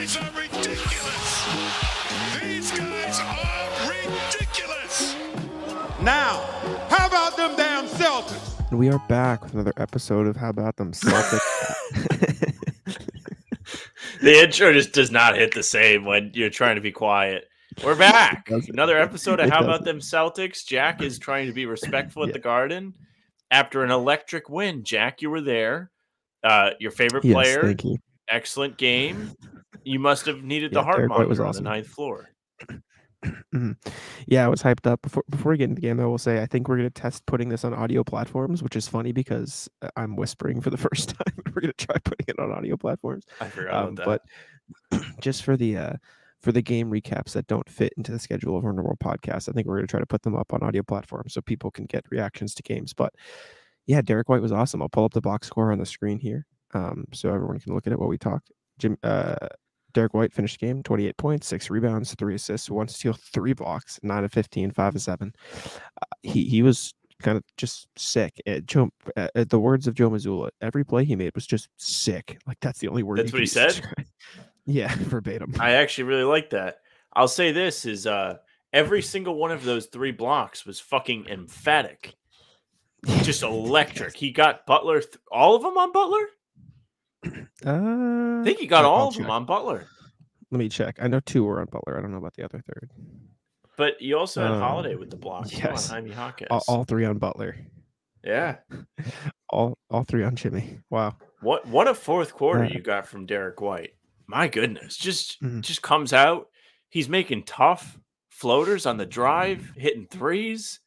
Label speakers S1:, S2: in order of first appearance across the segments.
S1: Guys are ridiculous. These guys are ridiculous.
S2: Now, how about them damn Celtics?
S3: And we are back with another episode of How About Them Celtics.
S4: The intro just does not hit the same when you're trying to be quiet. We're back. Another episode of
S3: It
S4: How About
S3: doesn't.
S4: Them Celtics. Jack is trying to be respectful at
S3: Yeah.
S4: the Garden after an electric win. Jack, you were there. Uh, your favorite
S3: yes,
S4: player.
S3: thank you.
S4: Excellent game. You must have needed the
S3: Yeah,
S4: heart
S3: Derrick
S4: monitor
S3: was
S4: on
S3: awesome.
S4: the ninth floor.
S3: Mhm. Yeah, I was hyped up. Before before we get into the game, I will say I think we're gonna test putting this on audio platforms, which is funny because uh, I'm whispering for the first time. we're gonna try putting it on audio platforms.
S4: I forgot
S3: Um,
S4: about that.
S3: but just for the uh, for the game recaps that don't fit into the schedule of our normal podcast, I think we're gonna try to put them up on audio platforms so people can get reactions to games. But yeah, Derrick White was awesome. I'll pull up the box score on the screen here, um, so everyone can look at it while we talk. Jim, uh, Derrick White finished the game 28 points, six rebounds, three assists, one steal, three blocks, nine of 15, five of seven. Uh, he he was kind of just sick. Uh, Joe, uh, uh, the words of Joe Mazzulla, every play he made was just sick. Like that's the only word.
S4: That's
S3: you
S4: what he said?
S3: describe- Yeah, verbatim.
S4: I actually really like that. I'll say this is uh every single one of those three blocks was fucking emphatic. Just electric. He got Butler th- all of them on Butler?
S3: Uh,
S4: I think he got
S3: I'll
S4: all of them on Butler.
S3: Let me check. I know two were on Butler. I don't know about the other third.
S4: But you also had
S3: Um,
S4: Holiday with the block. Come on,
S3: yes.
S4: Jaime Hawkins.
S3: All, all three on Butler.
S4: yeah.
S3: All all three on Jimmy. Wow.
S4: What what a fourth quarter
S3: Uh,
S4: you got from Derrick White. My goodness. Just
S3: Mhm.
S4: just comes out. He's making tough floaters on the drive, hitting threes.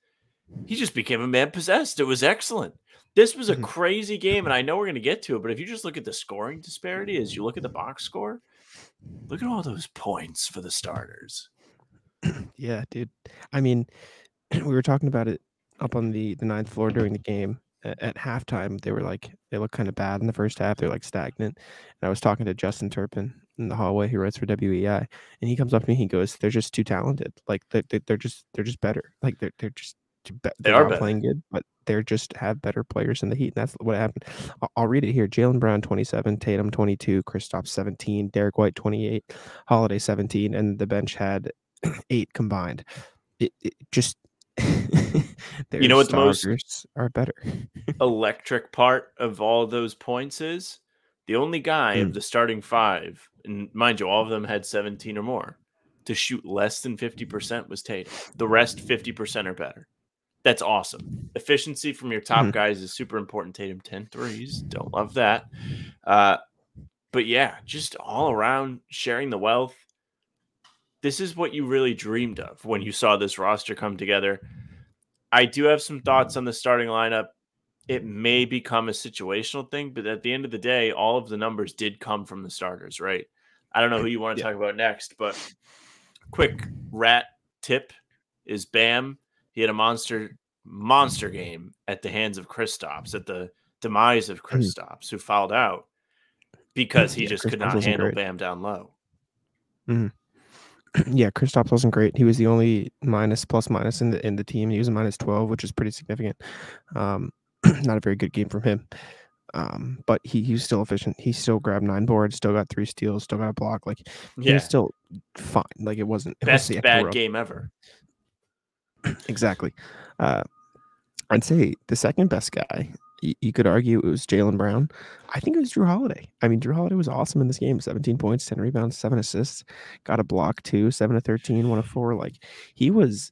S4: He just became a man possessed. It was excellent. This was a
S3: Mhm.
S4: crazy game, and I know we're going to get to it, but if you just look at the scoring disparity as you look at the box score, look at all those points for the starters.
S3: Yeah, dude. I mean, we were talking about it up on the the ninth floor during the game. At, at halftime, they were like they looked kind of bad in the first half. They're like stagnant. And I was talking to Justin Turpin in the hallway. He writes for WEEI, and he comes up to me. He goes, "They're just too talented. Like they, they they're just they're just better. Like they're they're just be-
S4: They
S3: they're
S4: are
S3: playing good, but they're just have better players in the Heat. And that's what happened. I'll, I'll read it here. Jaylen Brown twenty seven, Tatum twenty two, Kristaps seventeen, Derrick White twenty eight, Holiday seventeen, and the bench had eight combined. It, it just
S4: You know what the most-
S3: are better.
S4: electric part of all those points is the only guy of
S3: Mm.
S4: the starting five, and mind you, all of them had 17 or more, to shoot less than 50% was Tatum. The rest, 50% or better. That's awesome. Efficiency from your top
S3: Mhm.
S4: guys is super important. Tatum 10 threes. Don't love that. Uh, but yeah, just all around sharing the wealth. This is what you really dreamed of when you saw this roster come together. I do have some thoughts on the starting lineup it may become a situational thing, but at the end of the day, all of the numbers did come from the starters, right? I don't know who you want to
S3: Yeah.
S4: talk about next, but quick rat tip is Bam. He had a monster monster game at the hands of Kristaps, at the demise of Kristaps, who fouled out because he
S3: Yeah,
S4: just could not handle
S3: great.
S4: Bam down low.
S3: yeah, Kristaps wasn't great. He was the only minus plus minus in the in the team. He was a minus twelve, which is pretty significant. Um, not a very good game from him. Um, but he, he was still efficient. He still grabbed nine boards, still got three steals, still got a block. Like he
S4: Yeah,
S3: was still fine. Like it wasn't it
S4: best
S3: wasn't the end of the
S4: bad game ever.
S3: Exactly. Uh, I'd say the second best guy. y- You could argue it was Jaylen Brown. I think it was Jrue Holiday. I mean, Jrue Holiday was awesome in this game. 17 points, 10 rebounds, seven assists, got a block too, seven to 13, one of four. Like he was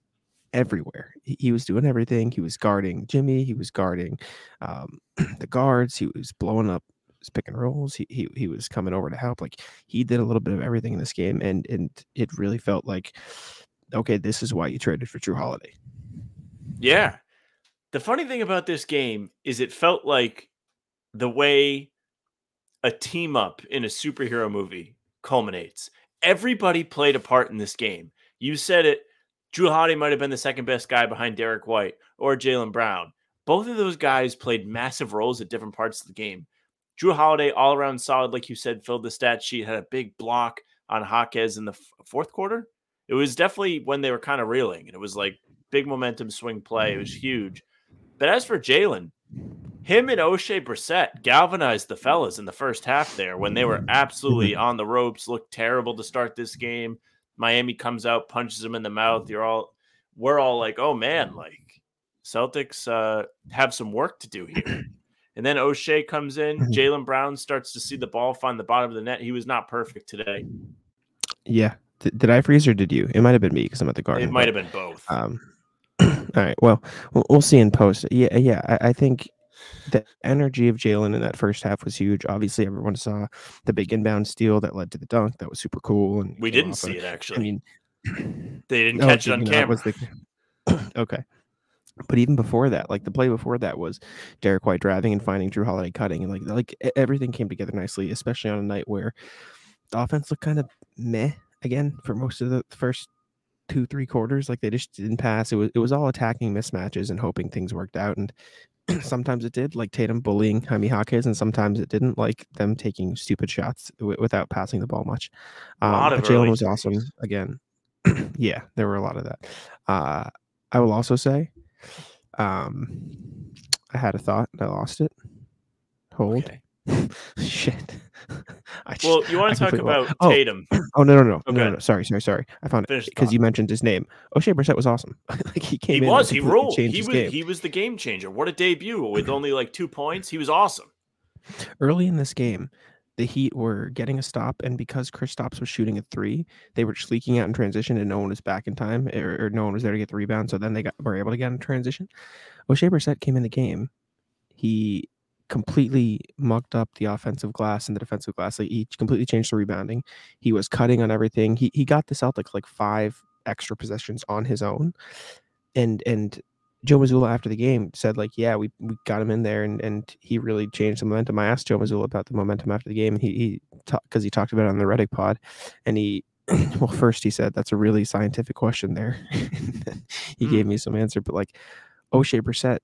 S3: everywhere. He, he was doing everything. He was guarding Jimmy. He was guarding um, the guards. He was blowing up his pick and rolls. He, he he was coming over to help. Like he did a little bit of everything in this game, and and it really felt like, okay, this is why you traded for Jrue Holiday.
S4: Yeah. The funny thing about this game is it felt like the way a team up in a superhero movie culminates. Everybody played a part in this game. You said it. Jrue Holiday might have been the second best guy behind Derrick White or Jaylen Brown. Both of those guys played massive roles at different parts of the game. Jrue Holiday, all around solid, like you said, filled the stat sheet, had a big block on Jaquez in the f- fourth quarter. It was definitely when they were kind of reeling, and it was like big momentum swing play. It was mm. huge. But as for Jaylen, him and Oshae Brissett galvanized the fellas in the first half there when they were mm. absolutely on the ropes, looked terrible to start this game. Miami comes out, punches them in the mouth. You're all we're all like, oh man, like Celtics uh, have some work to do here. And then Oshae comes in. Mm-hmm. Jaylen Brown starts to see the ball find the bottom of the net. He was not perfect today.
S3: Yeah. Th- did I freeze or did you? It might have been me because I'm at the garden.
S4: It might have been both.
S3: Um, all right. Well, we'll, we'll see in post. Yeah. Yeah. I, I think the energy of Jaylen in that first half was huge. Obviously, everyone saw the big inbound steal that led to the dunk. That was super cool. And
S4: we didn't see it actually.
S3: I mean,
S4: they didn't
S3: oh,
S4: catch it on camera.
S3: Was the- okay. But even before that, like the play before that was Derrick White driving and finding Jrue Holiday cutting, and like like everything came together nicely, especially on a night where the offense looked kind of meh again for most of the first two three quarters. Like they just didn't pass. It was it was all attacking mismatches and hoping things worked out. And sometimes it did, like Tatum bullying Jaime Jaquez, and sometimes it didn't, like them taking stupid shots w- without passing the ball much. Um,
S4: Jaylen
S3: was awesome again. yeah, there were a lot of that. Uh, I will also say, um, I had a thought and I lost it. Hold.
S4: Okay.
S3: Shit. Just,
S4: Well, you want to talk about
S3: Oh,
S4: Tatum?
S3: Oh no no no
S4: Okay.
S3: no no! Sorry sorry sorry! I found it
S4: Finish the
S3: because you mentioned his name. Oshae Brissett was awesome. like he came
S4: He
S3: in,
S4: was. He rolled. He was.
S3: game.
S4: He was the game changer. What a debut with only like two points. He was awesome.
S3: early in this game, the Heat were getting a stop, and because Kristaps was shooting a three, they were just leaking out in transition, and no one was back in time, or, or no one was there to get the rebound. So then they got were able to get in transition. Oshae Brissett came in the game. He completely mucked up the offensive glass and the defensive glass. Like he completely changed the rebounding. He was cutting on everything. He he got the Celtics like five extra possessions on his own, and and Joe Mazzulla after the game said like, yeah, we, we got him in there and, and he really changed the momentum. I asked Joe Mazzulla about the momentum after the game and he he because he talked about it on the Redick pod and he well first he said that's a really scientific question there. He
S4: Hmm.
S3: gave me some answer, but like Oshae Brissett,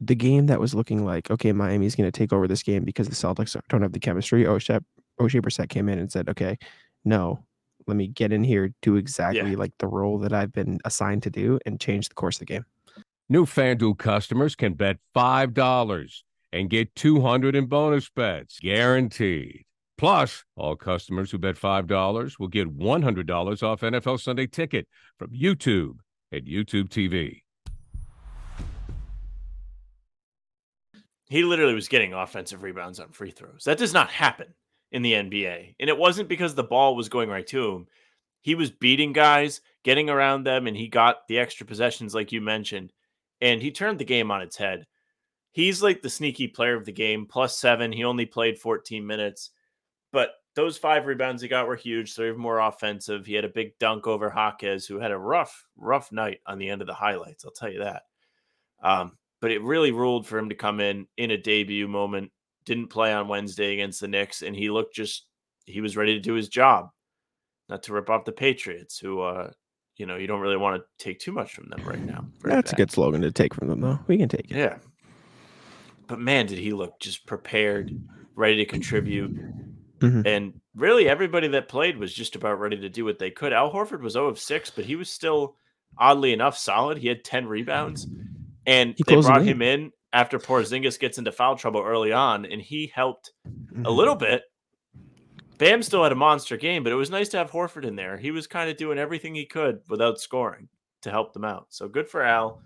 S3: the game that was looking like okay, Miami's going to take over this game because the Celtics don't have the chemistry. Oshae Oshae Brissett came in and said, okay, no, let me get in here, do exactly like the role that I've been assigned to do, and change the course of the game.
S5: New FanDuel customers can bet $5 and get 200 in bonus bets, guaranteed. Plus, all customers who bet $5 will get $100 off NFL Sunday Ticket from YouTube at YouTube TV.
S4: He literally was getting offensive rebounds on free throws. That does not happen in the NBA. And it wasn't because the ball was going right to him. He was beating guys, getting around them, and he got the extra possessions, like you mentioned. And he turned the game on its head. He's like the sneaky player of the game, plus seven. He only played 14 minutes. But those five rebounds he got were huge. Even more offensive. He had a big dunk over Jaquez, who had a rough, rough night on the end of the highlights. I'll tell you that. Um, but it really ruled for him to come in in a debut moment. Didn't play on Wednesday against the Knicks, and he looked just he was ready to do his job. Not to rip off the Patriots, who uh, you know, you don't really want to take too much from them right now. Very
S3: That's a good slogan to take from them, though. We can take it.
S4: Yeah. But man, did he look just prepared, ready to contribute.
S3: Mhm.
S4: And really, everybody that played was just about ready to do what they could. Al Horford was 0 of 6, but he was still, oddly enough, solid. He had 10 rebounds. And
S3: He
S4: they
S3: closed the
S4: brought him in after Porzingis gets into foul trouble early on, and he helped a
S3: Mhm.
S4: little bit. Bam still had a monster game, but it was nice to have Horford in there. He was kind of doing everything he could without scoring to help them out. So good for Al.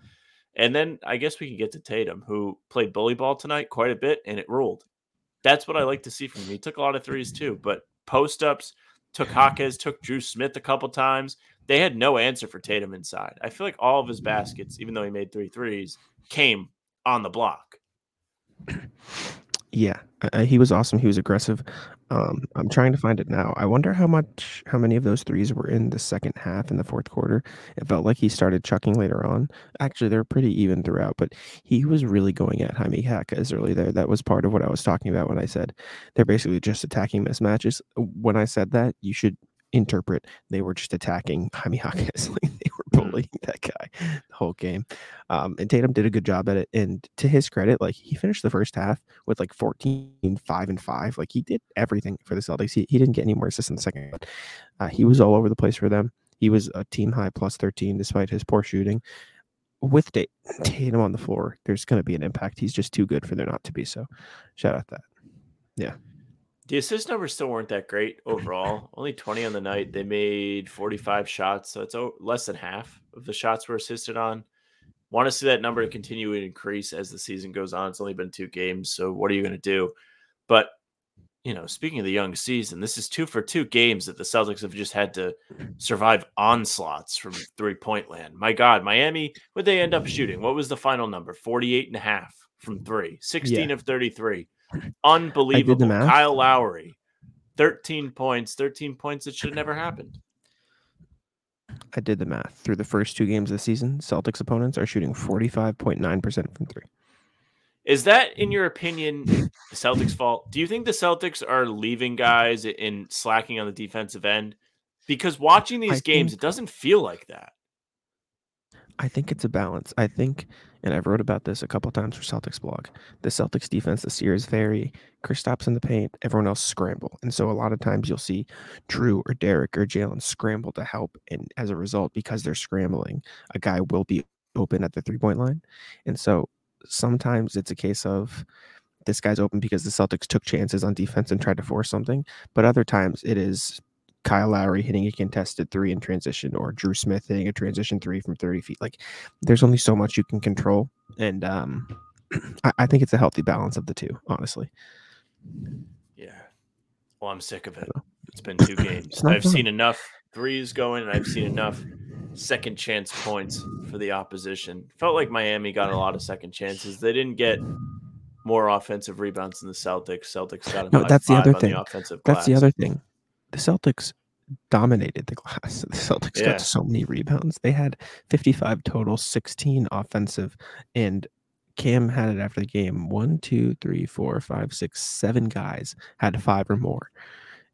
S4: And then I guess we can get to Tatum, who played bully ball tonight quite a bit, and it ruled. That's what I like to see from him. He took a lot of threes too, but post ups, took Hawkes, took Dru Smith a couple times. They had no answer for Tatum inside. I feel like all of his baskets, even though he made three threes, came on the block.
S3: Yeah, uh, he was awesome. He was aggressive. Um, I'm trying to find it now. I wonder how much, how many of those threes were in the second half in the fourth quarter. It felt like he started chucking later on. Actually, they're pretty even throughout, but he was really going at Jaime Jaquez early there. That was part of what I was talking about when I said they're basically just attacking mismatches. When I said that, you should interpret they were just attacking Jaime Jaquez. like they were
S4: Mm.
S3: bullying that guy the whole game. Um, and Tatum did a good job at it. And to his credit, like he finished the first half with like 14, 5 and 5. Like he did everything for the Celtics. He, he didn't get any more assists in the second. But, uh, he was all over the place for them. He was a team high plus 13 despite his poor shooting. With Ta- Tatum on the floor, there's going to be an impact. He's just too good for there not to be. So shout out that.
S4: The assist numbers still weren't that great overall. Only 20 on the night. They made 45 shots, so it's less than half of the shots were assisted on. Want to see that number continue to increase as the season goes on. It's only been two games, so what are you going to do? But you know, speaking of the young season, this is two for two games that the Celtics have just had to survive onslaughts from three point land. My God, Miami, would they end up shooting? What was the final number? 48 and a half from three, 16 of 33. Unbelievable. Kyle Lowry, 13 points, 13 points that should have never happened.
S3: I did the math. Through the first two games of the season, Celtics opponents are shooting 45.9% from three.
S4: Is that, in your opinion, the Celtics' fault? Do you think the Celtics are leaving guys in slacking on the defensive end? Because watching these
S3: I
S4: games,
S3: think-
S4: it doesn't feel like that.
S3: I think it's a balance. I think, and I've wrote about this a couple times for Celtics blog. The Celtics defense this year is very Kristaps in the paint, everyone else scramble, and so a lot of times you'll see Jrue or Derrick or Jaylen scramble to help, and as a result, because they're scrambling, a guy will be open at the three point line, and so sometimes it's a case of this guy's open because the Celtics took chances on defense and tried to force something, but other times it is Kyle Lowry hitting a contested three in transition or Dru Smith hitting a transition three from 30 feet. Like there's only so much you can control. And um, I, I think it's a healthy balance of the two, honestly.
S4: Yeah. Well, I'm sick of it. It's been two games. I've
S3: fun.
S4: seen enough threes going, and I've seen enough second chance points for the opposition. Felt like Miami got a lot of second chances. They didn't get more offensive rebounds than the Celtics. Celtics got
S3: No, that's the other thing.
S4: the
S3: That's the other thing. The Celtics dominated the glass. The Celtics
S4: Yeah.
S3: got so many rebounds. They had 55 total, 16 offensive, and Cam had it after the game. One, two, three, four, five, six, seven guys had five or more.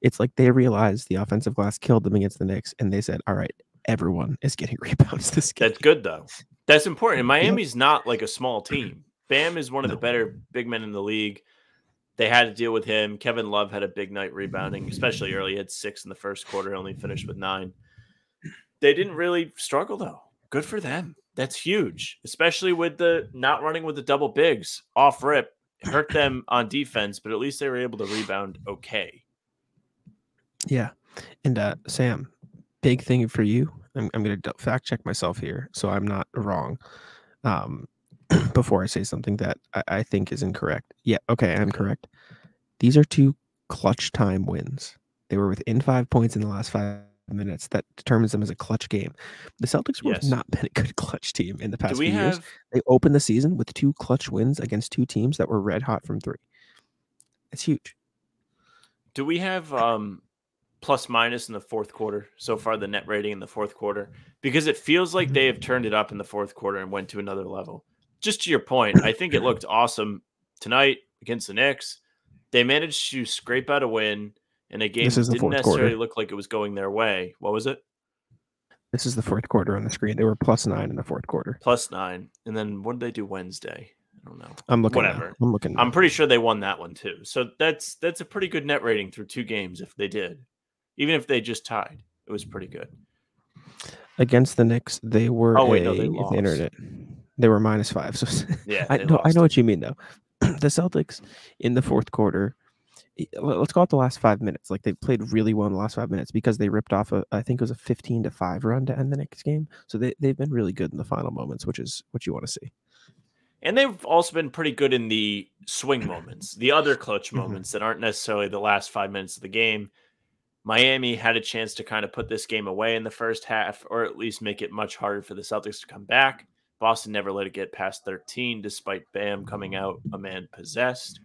S3: It's like they realized the offensive glass killed them against the Knicks, and they said, "All right, everyone is getting rebounds this game."
S4: That's good though. That's important. And Miami's not like a small team. Bam is one of the better big men in the league. They had to deal with him. Kevin Love had a big night rebounding, especially early. He had six in the first quarter, only finished with nine. They didn't really struggle though. Good for them. That's huge, especially with the not running with the double bigs off rip. Hurt them on defense, but at least they were able to rebound okay.
S3: Yeah. And uh, Sam, big thing for you. I'm, I'm going to fact check myself here so I'm not wrong um, before I say something that I, I think is incorrect. Yeah. Okay. I'm correct. These are two clutch time wins. They were within five points in the last five minutes. That determines them as a clutch game. The Celtics were
S4: Yes.
S3: not been a good clutch team in the past few years. They opened the season with two clutch wins against two teams that were red hot from three. It's huge.
S4: Do we have um plus minus in the fourth quarter so far? The net rating in the fourth quarter because it feels like they have turned it up in the fourth quarter and went to another level. Just to your point, I think it looked awesome tonight against the Knicks. They managed to scrape out a win in a game that didn't necessarily
S3: quarter.
S4: look like it was going their way. What was it?
S3: This is the fourth quarter on the screen. They were plus nine in the fourth quarter.
S4: Plus nine. And then what did they do Wednesday? I don't know.
S3: I'm looking. now.
S4: Whatever.
S3: I'm looking.
S4: I'm pretty sure they won that one too. So that's that's a pretty good net rating through two games if they did. Even if they just tied, it was pretty good.
S3: against the Knicks. They were.
S4: Oh, wait, no,
S3: a-
S4: they
S3: the
S4: lost.
S3: internet. They were minus five. So
S4: Yeah,
S3: I. I know what you mean though. the Celtics in the fourth quarter. let- Let's call it the last five minutes. Like they played really well in the last five minutes because they ripped off a, I think it was a 15 to five run to end the next game. So they, they've been really good in the final moments, which is what you want to see.
S4: And they've also been pretty good in the swing moments, the other clutch
S3: Mhm.
S4: moments that aren't necessarily the last five minutes of the game. Miami had a chance to kind of put this game away in the first half, or at least make it much harder for the Celtics to come back. Boston never let it get past 13, despite Bam coming out a man possessed.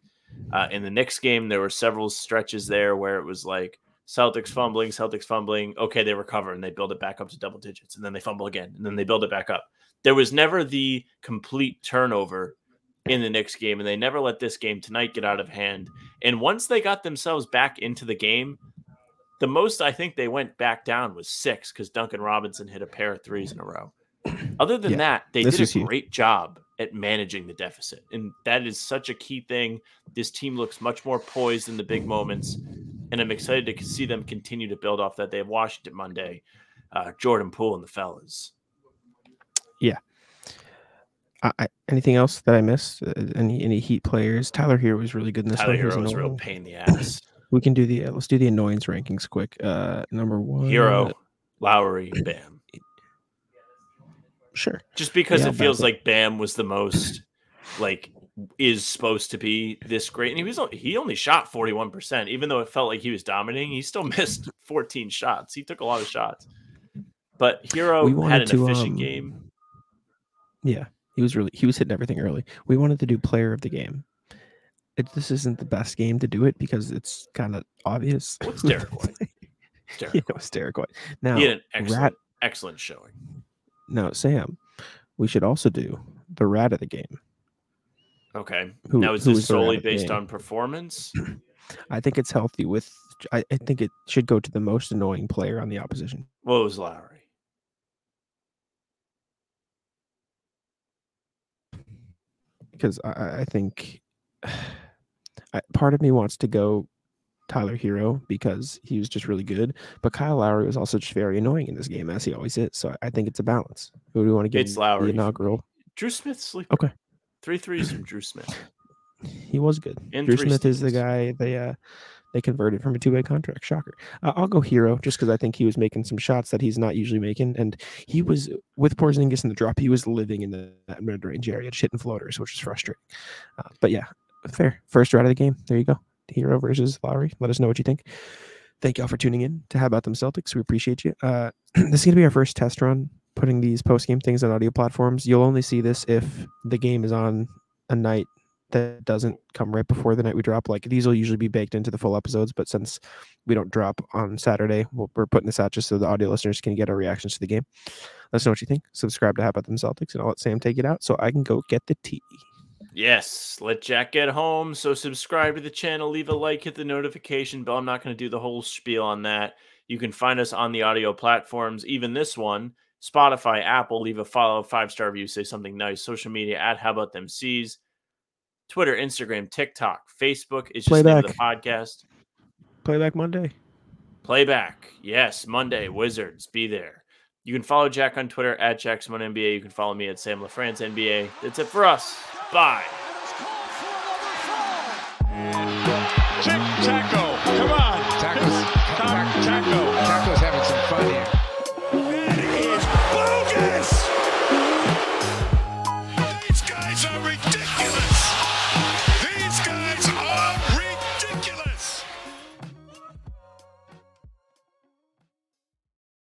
S4: Uh, in the Knicks game, there were several stretches there where it was like Celtics fumbling, Celtics fumbling. Okay, they recover and they build it back up to double digits, and then they fumble again, and then they build it back up. There was never the complete turnover in the Knicks game, and they never let this game tonight get out of hand. And once they got themselves back into the game, the most I think they went back down was six because Duncan Robinson hit a pair of threes in a row. Other than
S3: Yeah,
S4: that, they did a
S3: huge.
S4: great job at managing the deficit. And that is such a key thing. This team looks much more poised in the big moments. And I'm excited to see them continue to build off that. They have Washington Monday, uh, Jordan Poole and the fellas.
S3: Yeah. I, anything else that I missed? Uh, any any Heat players? Tyler here was really good in this
S4: Tyler
S3: one.
S4: Herro was a real pain in the ass.
S3: We can do the uh, let's do the annoyance rankings quick. Uh, number one,
S4: Herro, Lowry, Bam.
S3: Sure.
S4: Just because
S3: Yeah,
S4: it feels like Bam was the most like is supposed to be this great, and he was he only shot forty one percent, even though it felt like he was dominating. He still missed fourteen shots. He took a lot of shots, but
S3: Herro
S4: had an
S3: to,
S4: efficient
S3: um,
S4: game.
S3: Yeah, he was really he was hitting everything early. We wanted to do player of the game. It, this isn't the best game to do it because it's kind of obvious.
S4: What's Derrick White? Derrick
S3: yeah, it was Derrick White. Now,
S4: He had an excellent,
S3: rat,
S4: excellent showing.
S3: Now, Sam, we should also do the rat of the game.
S4: Okay,
S3: Who-
S4: now is this solely based on performance?
S3: I think it's healthy with. I, I think it should go to the most annoying player on the opposition.
S4: What was Lowry?
S3: because I- I, I think I, part of me wants to go Tyler Herro because he was just really good, but Kyle Lowry was also just very annoying in this game as he always is. So I think it's a balance. Who do we want to get?
S4: It's
S3: the
S4: Lowry.
S3: inaugural?
S4: Dru Smith sleeper.
S3: Okay.
S4: Three threes from Dru Smith.
S3: He was good.
S4: And
S3: Dru
S4: three
S3: Smith is the guy they uh they converted from a two way contract. Shocker. Uh, I'll go Herro just because I think he was making some shots that he's not usually making, and he was with Porzingis in the drop. He was living in the that mid range area, just hitting floaters, which is frustrating. Uh, but yeah, fair. First round of the game. There you go. Herro versus Lowry. Let us know what you think. Thank y'all for tuning in to How About Them Celtics. We appreciate you. Uh, this is going to be our first test run putting these post game things on audio platforms. You'll only see this if the game is on a night that doesn't come right before the night we drop. Like these will usually be baked into the full episodes, but since we don't drop on Saturday, we'll, we're putting this out just so the audio listeners can get our reactions to the game. Let us know what you think. Subscribe to How About Them Celtics, and I'll let Sam take it out so I can go get the tea.
S4: Yes, let Jack get home. So subscribe to the channel, leave a like, hit the notification bell. I'm not going to do the whole spiel on that. You can find us on the audio platforms, even this one, Spotify, Apple. Leave a follow, five star review, say something nice. Social media at How About Them C's, Twitter, Instagram, TikTok, Facebook. It's just the name of the podcast.
S3: Playback Monday.
S4: Playback. Yes, Monday, Wizards. Be there. You can follow Jack on Twitter at Jackson NBA. You can follow me at Sam LaFrance NBA. That's it for us by.
S1: Tic taco. Come on.